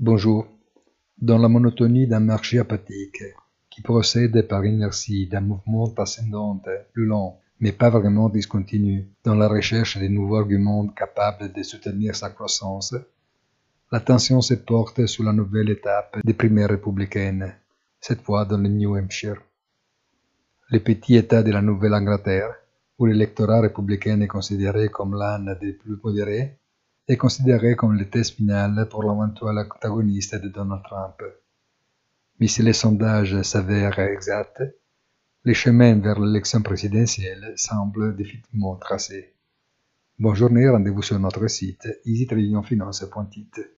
Bonjour. Dans la monotonie d'un marché apathique, qui procède par inertie d'un mouvement ascendant plus lent, mais pas vraiment discontinu, dans la recherche de nouveaux arguments capables de soutenir sa croissance, l'attention se porte sur la nouvelle étape des primaires républicaines, cette fois dans le New Hampshire. Le petit État de la Nouvelle-Angleterre, où l'électorat républicain est considéré comme l'un des plus modérés, est considéré comme le test final pour l'éventuel antagoniste de Donald Trump. Mais si les sondages s'avèrent exacts, les chemins vers l'élection présidentielle semblent définitivement tracés. Bonne journée, rendez-vous sur notre site easytradingfinance.it.